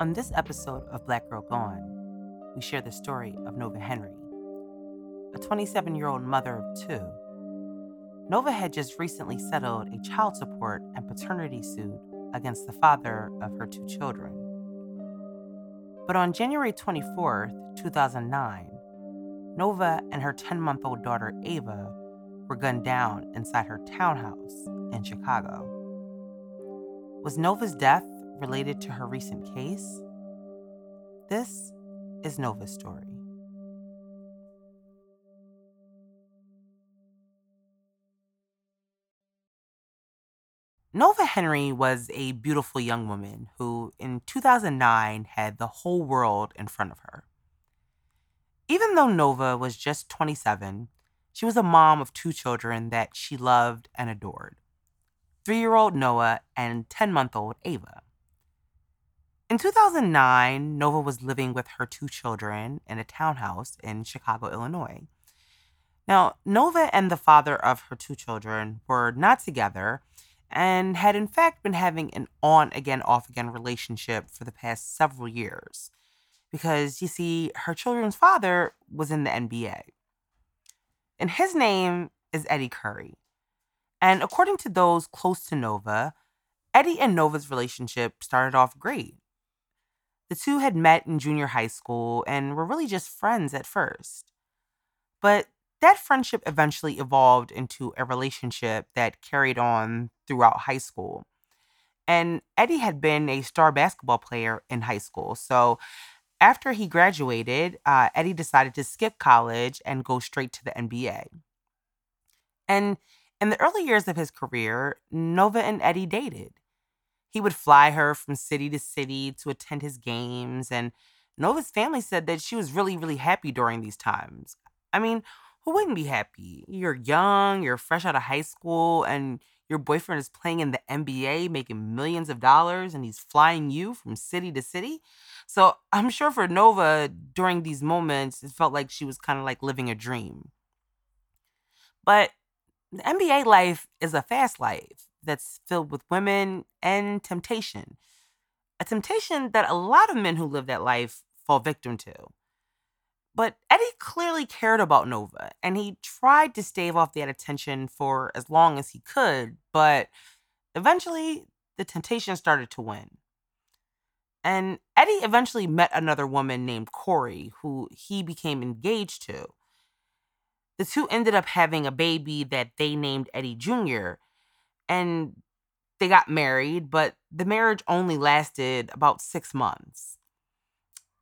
On this episode of Black Girl Gone, we share the story of Nova Henry, a 27 year old mother of two. Nova had just recently settled a child support and paternity suit against the father of her two children. But on January 24, 2009, Nova and her 10 month old daughter Ava were gunned down inside her townhouse in Chicago. Was Nova's death related to her recent case? This is Nova's story. Nova Henry was a beautiful young woman who, in 2009, had the whole world in front of her. Even though Nova was just 27, she was a mom of two children that she loved and adored three year old Noah and 10 month old Ava. In 2009, Nova was living with her two children in a townhouse in Chicago, Illinois. Now, Nova and the father of her two children were not together and had, in fact, been having an on again, off again relationship for the past several years. Because you see, her children's father was in the NBA. And his name is Eddie Curry. And according to those close to Nova, Eddie and Nova's relationship started off great. The two had met in junior high school and were really just friends at first. But that friendship eventually evolved into a relationship that carried on throughout high school. And Eddie had been a star basketball player in high school. So after he graduated, uh, Eddie decided to skip college and go straight to the NBA. And in the early years of his career, Nova and Eddie dated. He would fly her from city to city to attend his games. And Nova's family said that she was really, really happy during these times. I mean, who wouldn't be happy? You're young, you're fresh out of high school, and your boyfriend is playing in the NBA, making millions of dollars, and he's flying you from city to city. So I'm sure for Nova, during these moments, it felt like she was kind of like living a dream. But the NBA life is a fast life that's filled with women and temptation. A temptation that a lot of men who live that life fall victim to. But Eddie clearly cared about Nova, and he tried to stave off that attention for as long as he could, but eventually the temptation started to win. And Eddie eventually met another woman named Corey, who he became engaged to. The two ended up having a baby that they named Eddie Jr., and they got married, but the marriage only lasted about six months.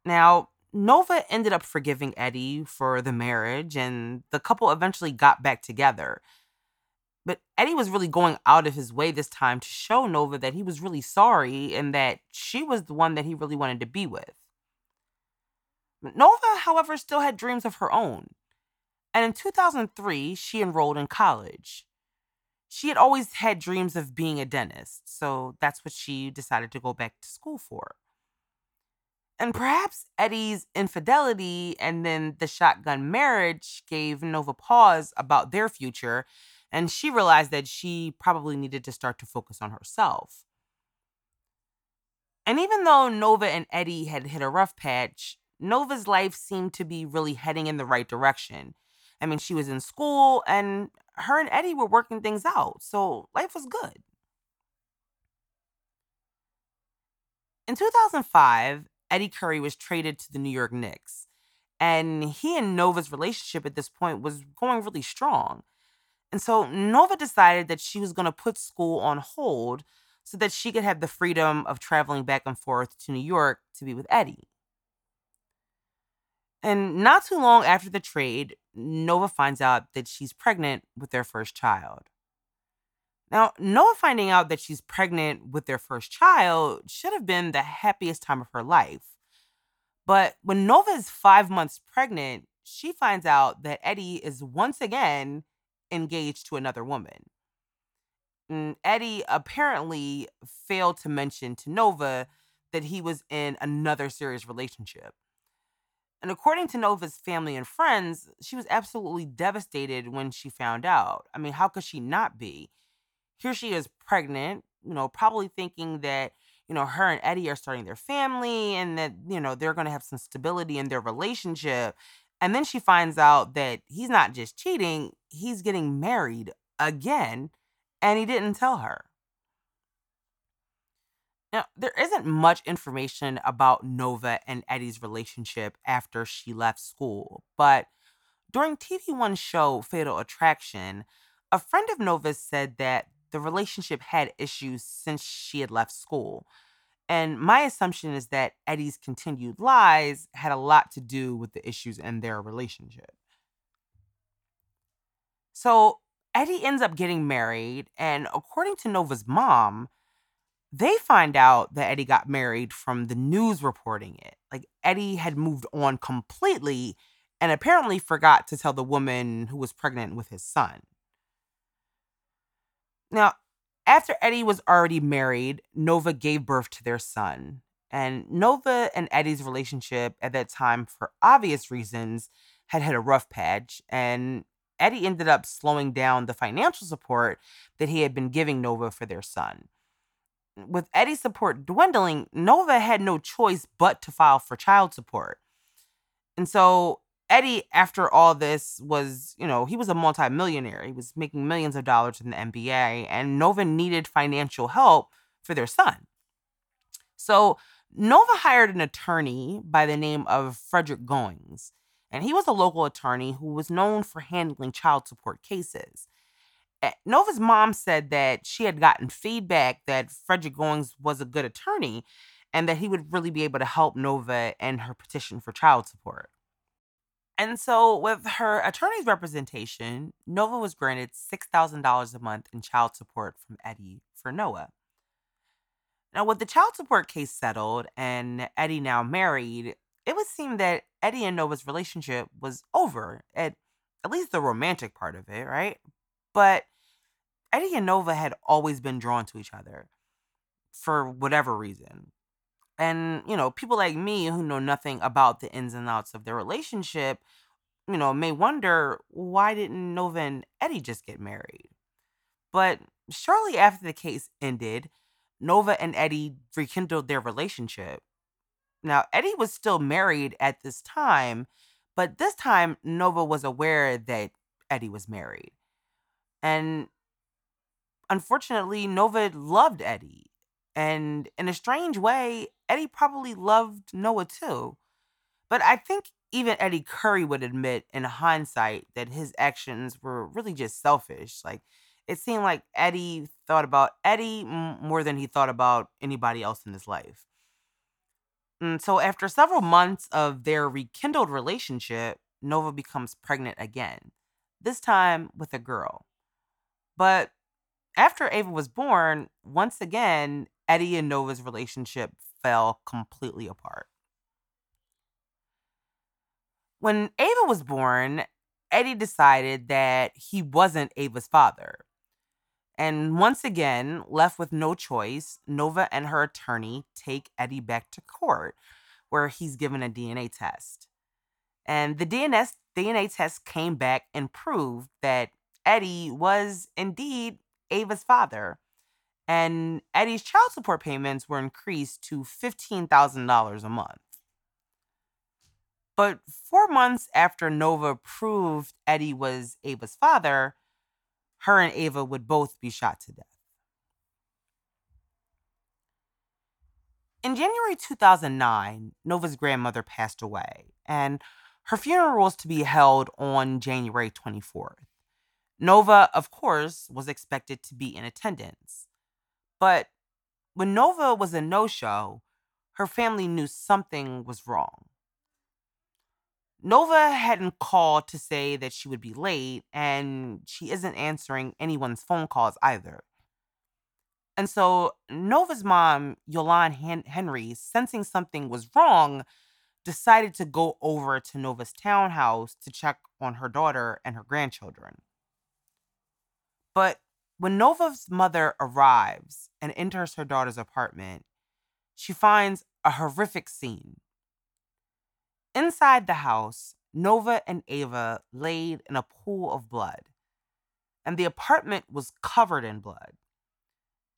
Now, Nova ended up forgiving Eddie for the marriage, and the couple eventually got back together. But Eddie was really going out of his way this time to show Nova that he was really sorry and that she was the one that he really wanted to be with. Nova, however, still had dreams of her own. And in 2003, she enrolled in college she had always had dreams of being a dentist, so that's what she decided to go back to school for. And perhaps Eddie's infidelity and then the shotgun marriage gave Nova pause about their future, and she realized that she probably needed to start to focus on herself. And even though Nova and Eddie had hit a rough patch, Nova's life seemed to be really heading in the right direction. I mean, she was in school and her and Eddie were working things out, so life was good. In 2005, Eddie Curry was traded to the New York Knicks, and he and Nova's relationship at this point was going really strong. And so Nova decided that she was going to put school on hold so that she could have the freedom of traveling back and forth to New York to be with Eddie. And not too long after the trade, Nova finds out that she's pregnant with their first child. Now, Nova finding out that she's pregnant with their first child should have been the happiest time of her life. But when Nova is five months pregnant, she finds out that Eddie is once again engaged to another woman. And Eddie apparently failed to mention to Nova that he was in another serious relationship. And according to Nova's family and friends, she was absolutely devastated when she found out. I mean, how could she not be? Here she is pregnant, you know, probably thinking that, you know, her and Eddie are starting their family and that, you know, they're going to have some stability in their relationship. And then she finds out that he's not just cheating, he's getting married again, and he didn't tell her. Now, there isn't much information about Nova and Eddie's relationship after she left school, but during TV One's show Fatal Attraction, a friend of Nova's said that the relationship had issues since she had left school. And my assumption is that Eddie's continued lies had a lot to do with the issues in their relationship. So Eddie ends up getting married, and according to Nova's mom, they find out that Eddie got married from the news reporting it. Like Eddie had moved on completely and apparently forgot to tell the woman who was pregnant with his son. Now, after Eddie was already married, Nova gave birth to their son. And Nova and Eddie's relationship at that time, for obvious reasons, had hit a rough patch. And Eddie ended up slowing down the financial support that he had been giving Nova for their son with Eddie's support dwindling, Nova had no choice but to file for child support. And so Eddie, after all this, was, you know, he was a multimillionaire. He was making millions of dollars in the NBA, and Nova needed financial help for their son. So Nova hired an attorney by the name of Frederick Goings, and he was a local attorney who was known for handling child support cases. Nova's mom said that she had gotten feedback that Frederick Goings was a good attorney and that he would really be able to help Nova in her petition for child support. And so, with her attorney's representation, Nova was granted $6,000 a month in child support from Eddie for Noah. Now, with the child support case settled and Eddie now married, it would seem that Eddie and Nova's relationship was over, at, at least the romantic part of it, right? But Eddie and Nova had always been drawn to each other for whatever reason. And, you know, people like me who know nothing about the ins and outs of their relationship, you know, may wonder why didn't Nova and Eddie just get married? But shortly after the case ended, Nova and Eddie rekindled their relationship. Now, Eddie was still married at this time, but this time Nova was aware that Eddie was married. And unfortunately, Nova loved Eddie. And in a strange way, Eddie probably loved Noah too. But I think even Eddie Curry would admit in hindsight that his actions were really just selfish. Like it seemed like Eddie thought about Eddie more than he thought about anybody else in his life. And so after several months of their rekindled relationship, Nova becomes pregnant again, this time with a girl. But after Ava was born, once again, Eddie and Nova's relationship fell completely apart. When Ava was born, Eddie decided that he wasn't Ava's father. And once again, left with no choice, Nova and her attorney take Eddie back to court, where he's given a DNA test. And the DNA, test came back and proved that Eddie was indeed Ava's father. And Eddie's child support payments were increased to $15,000 a month. But four months after Nova proved Eddie was Ava's father, her and Ava would both be shot to death. In January 2009, Nova's grandmother passed away, and her funeral was to be held on January 24th. Nova, of course, was expected to be in attendance. But when Nova was a no show, her family knew something was wrong. Nova hadn't called to say that she would be late, and she isn't answering anyone's phone calls either. And so Nova's mom, Yolande Henry, sensing something was wrong, decided to go over to Nova's townhouse to check on her daughter and her grandchildren. But when Nova's mother arrives and enters her daughter's apartment, she finds a horrific scene. Inside the house, Nova and Ava laid in a pool of blood, and the apartment was covered in blood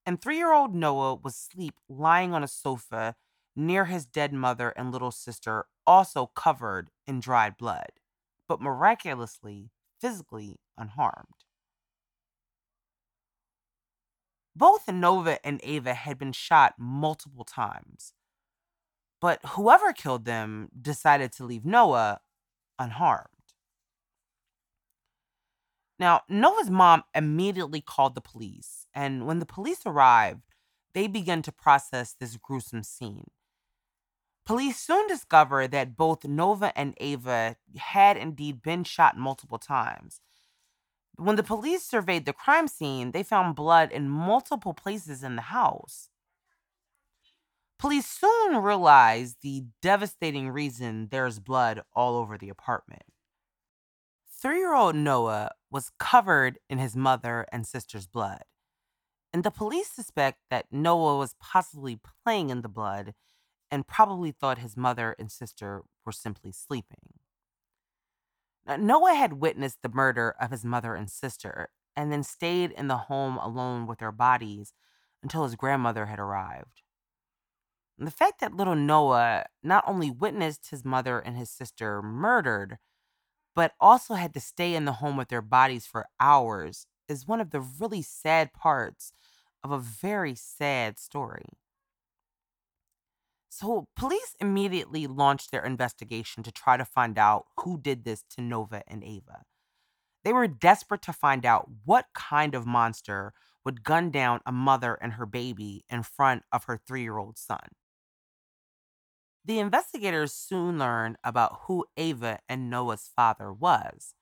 and three year old Noah was asleep lying on a sofa near his dead mother and little sister, also covered in dried blood, but miraculously, physically unharmed. Both Nova and Ava had been shot multiple times, but whoever killed them decided to leave Noah unharmed. Now, Nova's mom immediately called the police, and when the police arrived, they began to process this gruesome scene. Police soon discovered that both Nova and Ava had indeed been shot multiple times. When the police surveyed the crime scene, they found blood in multiple places in the house. Police soon realized the devastating reason there's blood all over the apartment. Three year old Noah was covered in his mother and sister's blood, and the police suspect that Noah was possibly playing in the blood and probably thought his mother and sister were simply sleeping. Now, Noah had witnessed the murder of his mother and sister and then stayed in the home alone with their bodies until his grandmother had arrived. And the fact that little Noah not only witnessed his mother and his sister murdered, but also had to stay in the home with their bodies for hours is one of the really sad parts of a very sad story. So, police immediately launched their investigation to try to find out who did this to Nova and Ava. They were desperate to find out what kind of monster would gun down a mother and her baby in front of her three year old son. The investigators soon learned about who Ava and Noah's father was,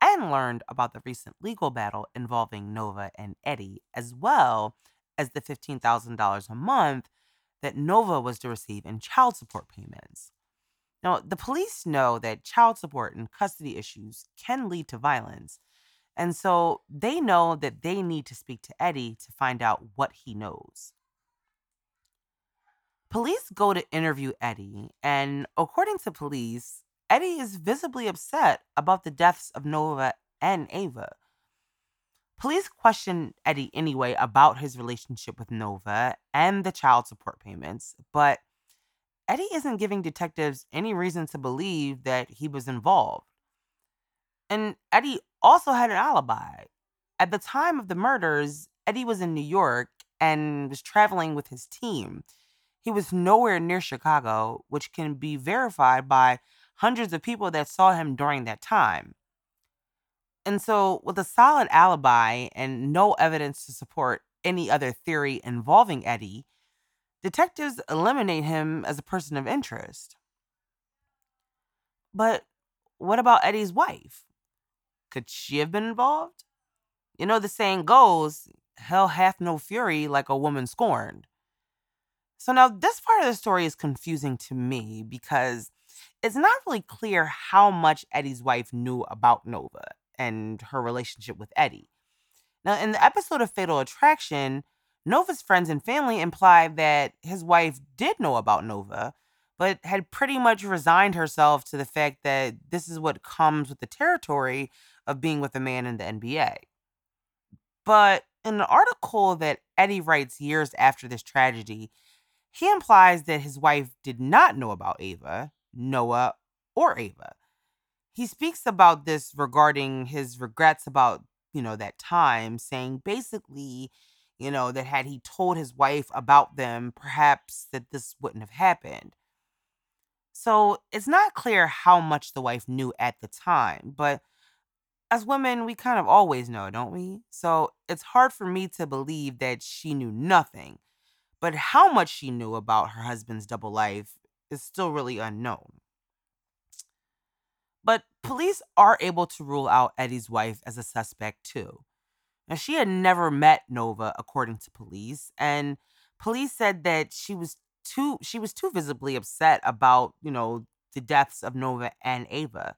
and learned about the recent legal battle involving Nova and Eddie, as well as the $15,000 a month that Nova was to receive in child support payments. Now, the police know that child support and custody issues can lead to violence, and so they know that they need to speak to Eddie to find out what he knows. Police go to interview Eddie, and according to police, Eddie is visibly upset about the deaths of Nova and Ava. Police question Eddie anyway about his relationship with Nova and the child support payments, but Eddie isn't giving detectives any reason to believe that he was involved. And Eddie also had an alibi. At the time of the murders, Eddie was in New York and was traveling with his team. He was nowhere near Chicago, which can be verified by hundreds of people that saw him during that time. And so, with a solid alibi and no evidence to support any other theory involving Eddie, detectives eliminate him as a person of interest. But what about Eddie's wife? Could she have been involved? You know, the saying goes, hell hath no fury like a woman scorned. So now this part of the story is confusing to me because it's not really clear how much Eddie's wife knew about Nova and her relationship with Eddie. Now, in the episode of Fatal Attraction, Nova's friends and family implied that his wife did know about Nova, but had pretty much resigned herself to the fact that this is what comes with the territory of being with a man in the NBA. But in an article that Eddie writes years after this tragedy, he implies that his wife did not know about Ava, Noah, or Ava. He speaks about this regarding his regrets about, you know, that time, saying basically, you know, that had he told his wife about them, perhaps that this wouldn't have happened. So it's not clear how much the wife knew at the time, but as women, we kind of always know, don't we? So it's hard for me to believe that she knew nothing. But how much she knew about her husband's double life is still really unknown. Police are able to rule out Eddie's wife as a suspect too. Now, she had never met Nova, according to police, and police said that she was too she was too visibly upset about, you know, the deaths of Nova and Ava.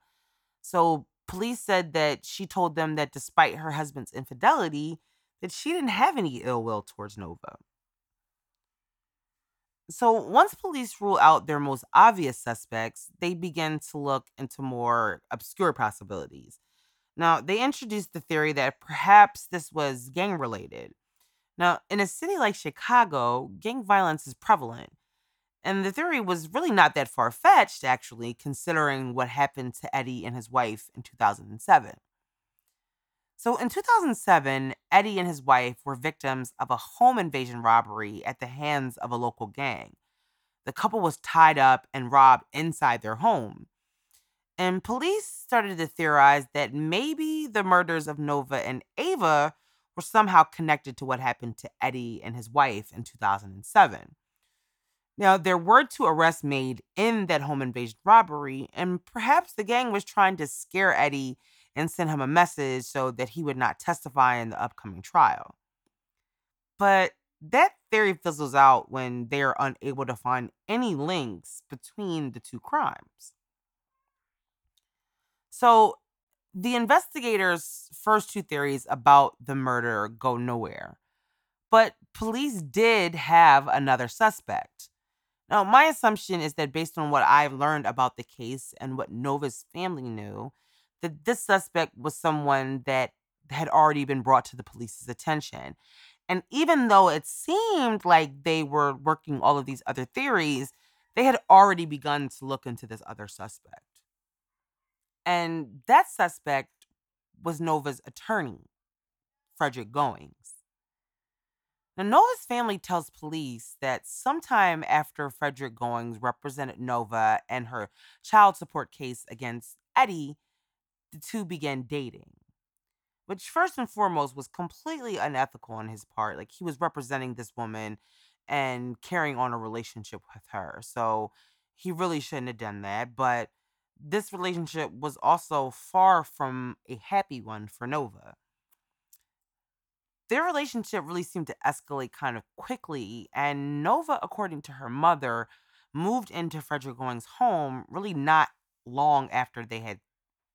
So police said that she told them that despite her husband's infidelity, that she didn't have any ill will towards Nova. So once police rule out their most obvious suspects, they begin to look into more obscure possibilities. Now, they introduced the theory that perhaps this was gang related. Now, in a city like Chicago, gang violence is prevalent. And the theory was really not that far fetched, actually, considering what happened to Eddie and his wife in 2007. So in 2007, Eddie and his wife were victims of a home invasion robbery at the hands of a local gang. The couple was tied up and robbed inside their home. And police started to theorize that maybe the murders of Nova and Ava were somehow connected to what happened to Eddie and his wife in 2007. Now, there were two arrests made in that home invasion robbery, and perhaps the gang was trying to scare Eddie and sent him a message so that he would not testify in the upcoming trial. But that theory fizzles out when they are unable to find any links between the two crimes. So, the investigators' first two theories about the murder go nowhere. But police did have another suspect. Now, my assumption is that based on what I've learned about the case and what Nova's family knew, that this suspect was someone that had already been brought to the police's attention. And even though it seemed like they were working all of these other theories, they had already begun to look into this other suspect. And that suspect was Nova's attorney, Frederick Goings. Now, Nova's family tells police that sometime after Frederick Goings represented Nova and her child support case against Eddie, the two began dating, which first and foremost was completely unethical on his part. Like he was representing this woman and carrying on a relationship with her. So he really shouldn't have done that. But this relationship was also far from a happy one for Nova. Their relationship really seemed to escalate kind of quickly, and Nova, according to her mother, moved into Frederick Goings' home really not long after they had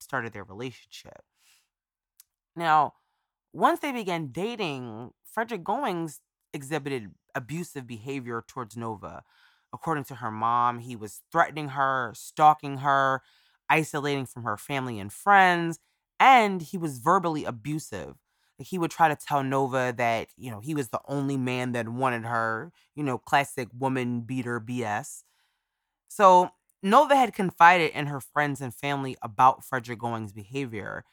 started their relationship. Now, once they began dating, Frederick Goings exhibited abusive behavior towards Nova. According to her mom, he was threatening her, stalking her, isolating from her family and friends, and he was verbally abusive. He would try to tell Nova that, you know, he was the only man that wanted her, you know, classic woman beater BS. So Nova had confided in her friends and family about Frederick Goings' behavior.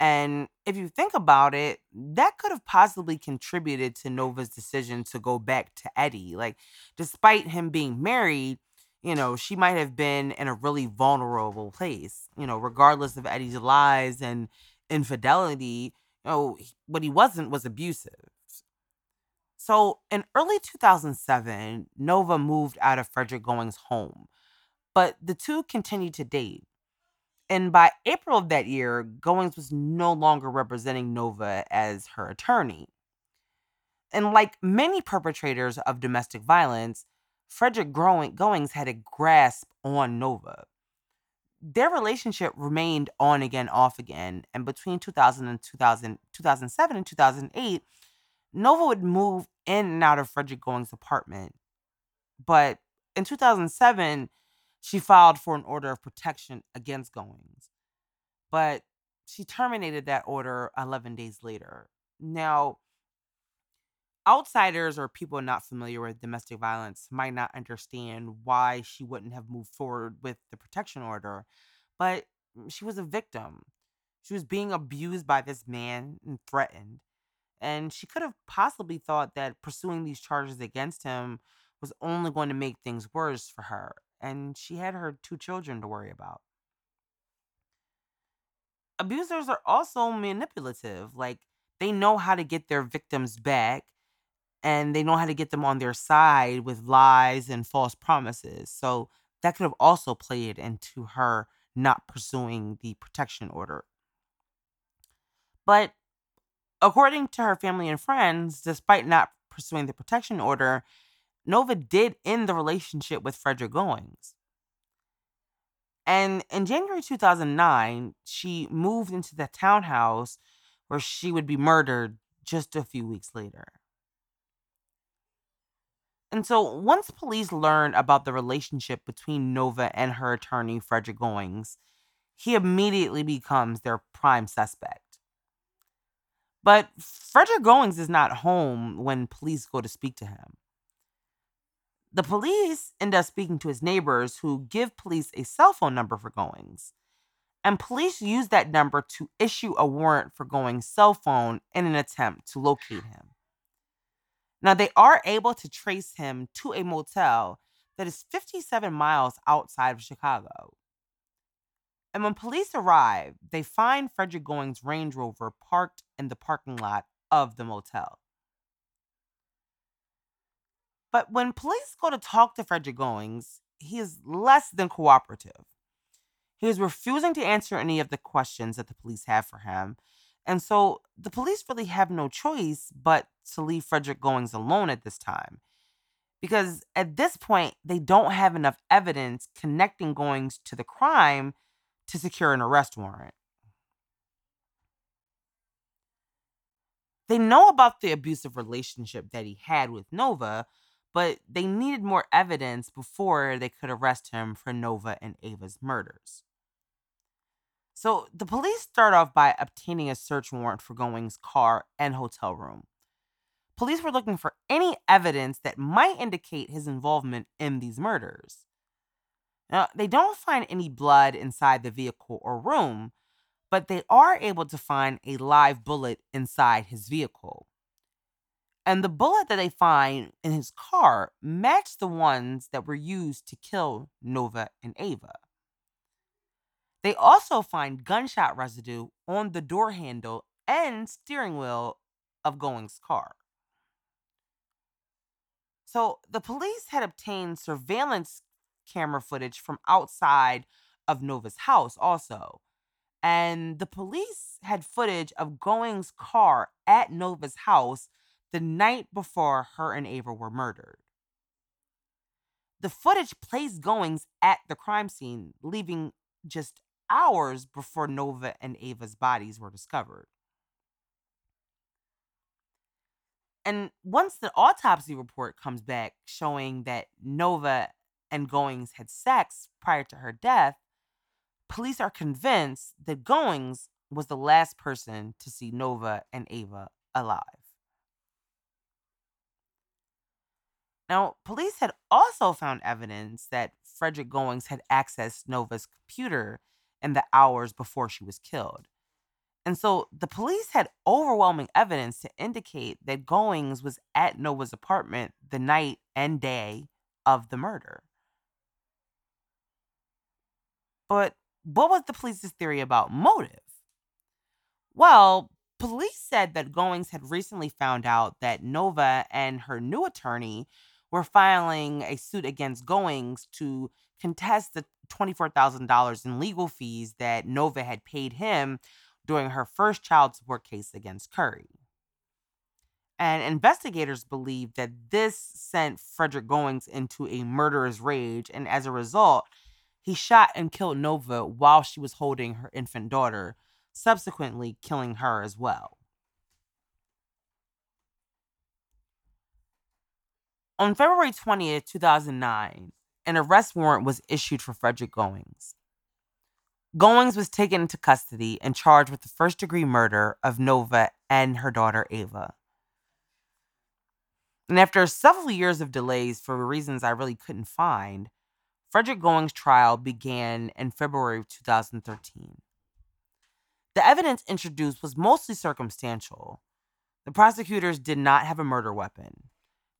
And if you think about it, that could have possibly contributed to Nova's decision to go back to Eddie. Like, despite him being married, you know, she might have been in a really vulnerable place, you know, regardless of Eddie's lies and infidelity. You know, what he wasn't was abusive. So in early 2007, Nova moved out of Frederick Goings' home but the two continued to date. And by April of that year, Goings was no longer representing Nova as her attorney. And like many perpetrators of domestic violence, Frederick Goings had a grasp on Nova. Their relationship remained on again, off again, and between 2000 and 2000, 2007 and 2008, Nova would move in and out of Frederick Goings' apartment. But in 2007, she filed for an order of protection against Goings, but she terminated that order 11 days later. Now, outsiders or people not familiar with domestic violence might not understand why she wouldn't have moved forward with the protection order, but she was a victim. She was being abused by this man and threatened. And she could have possibly thought that pursuing these charges against him was only going to make things worse for her. And she had her two children to worry about. Abusers are also manipulative. Like, they know how to get their victims back and they know how to get them on their side with lies and false promises. So that could have also played into her not pursuing the protection order. But according to her family and friends, despite not pursuing the protection order, Nova did end the relationship with Frederick Goings. And in January 2009, she moved into the townhouse where she would be murdered just a few weeks later. And so, once police learned about the relationship between Nova and her attorney, Frederick Goings, he immediately becomes their prime suspect. But Frederick Goings is not home when police go to speak to him. The police end up speaking to his neighbors who give police a cell phone number for Goings. And police use that number to issue a warrant for Goings' cell phone in an attempt to locate him. Now, they are able to trace him to a motel that is 57 miles outside of Chicago. And when police arrive, they find Frederick Goings' Range Rover parked in the parking lot of the motel. But when police go to talk to Frederick Goings, he is less than cooperative. He is refusing to answer any of the questions that the police have for him. And so the police really have no choice but to leave Frederick Goings alone at this time. Because at this point, they don't have enough evidence connecting Goings to the crime to secure an arrest warrant. They know about the abusive relationship that he had with Nova, but they needed more evidence before they could arrest him for Nova and Ava's murders. So the police start off by obtaining a search warrant for Goings' car and hotel room. Police were looking for any evidence that might indicate his involvement in these murders. Now, they don't find any blood inside the vehicle or room, but they are able to find a live bullet inside his vehicle. And the bullet that they find in his car matched the ones that were used to kill Nova and Ava. They also find gunshot residue on the door handle and steering wheel of Goings' car. So the police had obtained surveillance camera footage from outside of Nova's house also. And the police had footage of Goings' car at Nova's house the night before her and Ava were murdered. The footage plays Goings at the crime scene, leaving just hours before Nova and Ava's bodies were discovered. And once the autopsy report comes back showing that Nova and Goings had sex prior to her death, police are convinced that Goings was the last person to see Nova and Ava alive. Now, police had also found evidence that Frederick Goings had accessed Nova's computer in the hours before she was killed. And so the police had overwhelming evidence to indicate that Goings was at Nova's apartment the night and day of the murder. But what was the police's theory about motive? Well, police said that Goings had recently found out that Nova and her new attorney were filing a suit against Goings to contest the $24,000 in legal fees that Nova had paid him during her first child support case against Curry. And investigators believe that this sent Frederick Goings into a murderous rage, and as a result, he shot and killed Nova while she was holding her infant daughter, subsequently killing her as well. On February 20th, 2009, an arrest warrant was issued for Frederick Goings. Goings was taken into custody and charged with the first degree murder of Nova and her daughter Ava. And after several years of delays for reasons I really couldn't find, Frederick Goings' trial began in February of 2013. The evidence introduced was mostly circumstantial. The prosecutors did not have a murder weapon.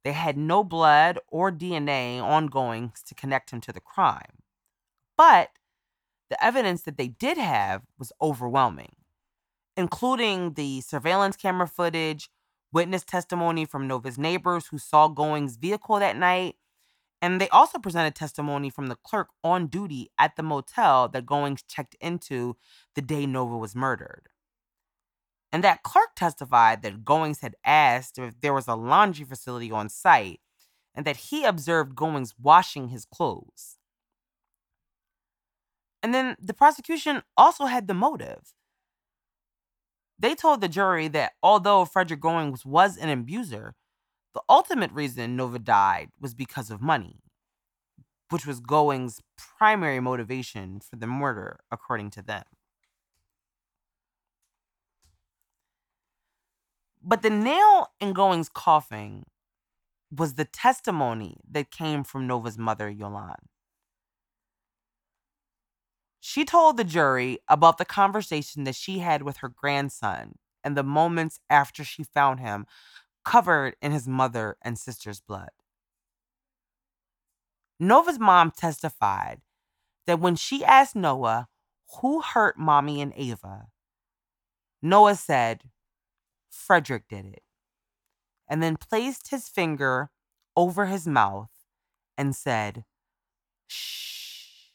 They had no blood or DNA on Goings to connect him to the crime. But the evidence that they did have was overwhelming, including the surveillance camera footage, witness testimony from Nova's neighbors who saw Goings' vehicle that night, and they also presented testimony from the clerk on duty at the motel that Goings checked into the day Nova was murdered. And that clerk testified that Goings had asked if there was a laundry facility on site and that he observed Goings washing his clothes. And then the prosecution also had the motive. They told the jury that although Frederick Goings was an abuser, the ultimate reason Nova died was because of money, which was Goings' primary motivation for the murder, according to them. But the nail in Goings' coffin was the testimony that came from Nova's mother, Yolande. She told the jury about the conversation that she had with her grandson and the moments after she found him covered in his mother and sister's blood. Nova's mom testified that when she asked Noah who hurt mommy and Ava, Noah said, Frederick did it, and then placed his finger over his mouth and said, Shh.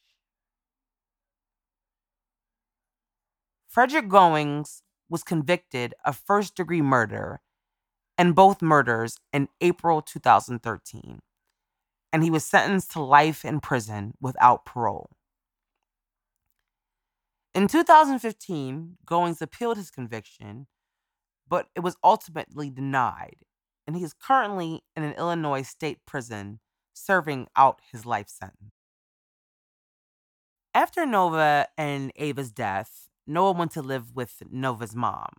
Frederick Goings was convicted of first degree murder and both murders in April 2013, and he was sentenced to life in prison without parole. In 2015, Goings appealed his conviction, but it was ultimately denied, and he is currently in an Illinois state prison serving out his life sentence. After Nova and Ava's death, Noah went to live with Nova's mom.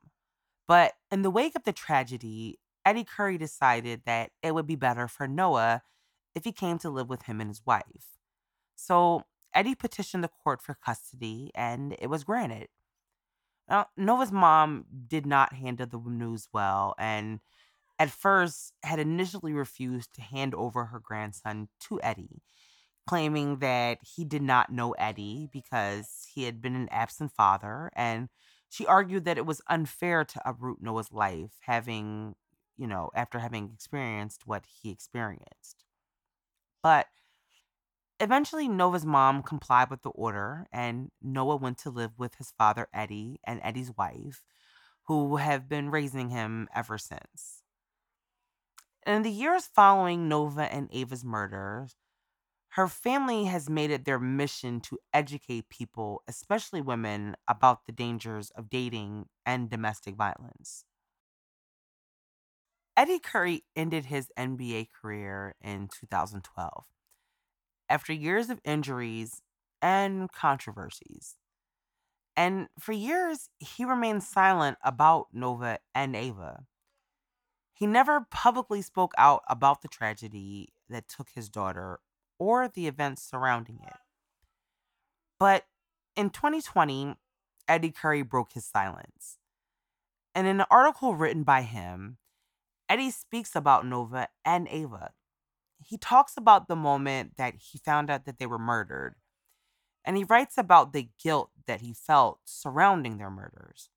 But in the wake of the tragedy, Eddie Curry decided that it would be better for Noah if he came to live with him and his wife. So Eddie petitioned the court for custody and it was granted. Uh, now, Nova's mom did not handle the news well and at first had initially refused to hand over her grandson to Eddie claiming that he did not know Eddie because he had been an absent father. And she argued that it was unfair to uproot Noah's life, having, you know, after having experienced what he experienced. But eventually, Nova's mom complied with the order, and Noah went to live with his father, Eddie, and Eddie's wife, who have been raising him ever since. In the years following Nova and Ava's murders, her family has made it their mission to educate people, especially women, about the dangers of dating and domestic violence. Eddie Curry ended his NBA career in 2012 after years of injuries and controversies. And for years, he remained silent about Nova and Ava. He never publicly spoke out about the tragedy that took his daughter or the events surrounding it. But in 2020, Eddie Curry broke his silence. And in an article written by him, Eddie speaks about Nova and Ava. He talks about the moment that he found out that they were murdered, and he writes about the guilt that he felt surrounding their murders.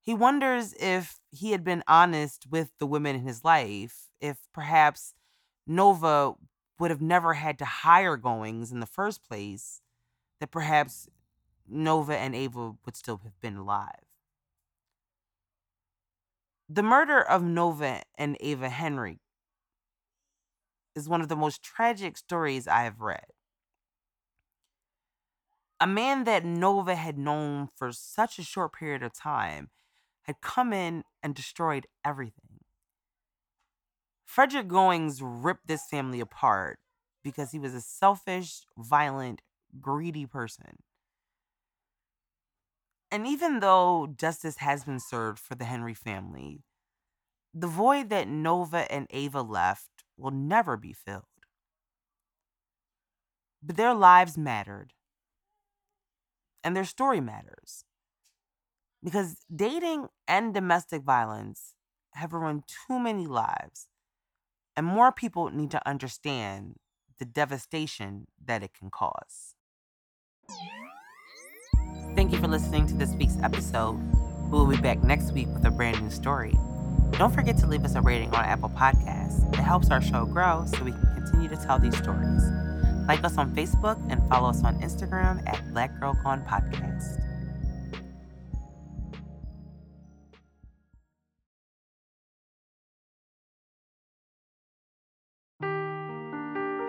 He wonders if he had been honest with the women in his life, if perhaps Nova would have never had to hire Goings in the first place, that perhaps Nova and Ava would still have been alive. The murder of Nova and Ava Henry is one of the most tragic stories I have read. A man that Nova had known for such a short period of time had come in and destroyed everything. Frederick Goings ripped this family apart because he was a selfish, violent, greedy person. And even though justice has been served for the Henry family, the void that Nova and Ava left will never be filled. But their lives mattered, and their story matters. Because dating and domestic violence have ruined too many lives, and more people need to understand the devastation that it can cause. Thank you for listening to this week's episode. We will be back next week with a brand new story. Don't forget to leave us a rating on Apple Podcasts. It helps our show grow so we can continue to tell these stories. Like us on Facebook and follow us on Instagram at Black Girl Gone Podcast.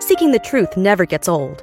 Seeking the truth never gets old.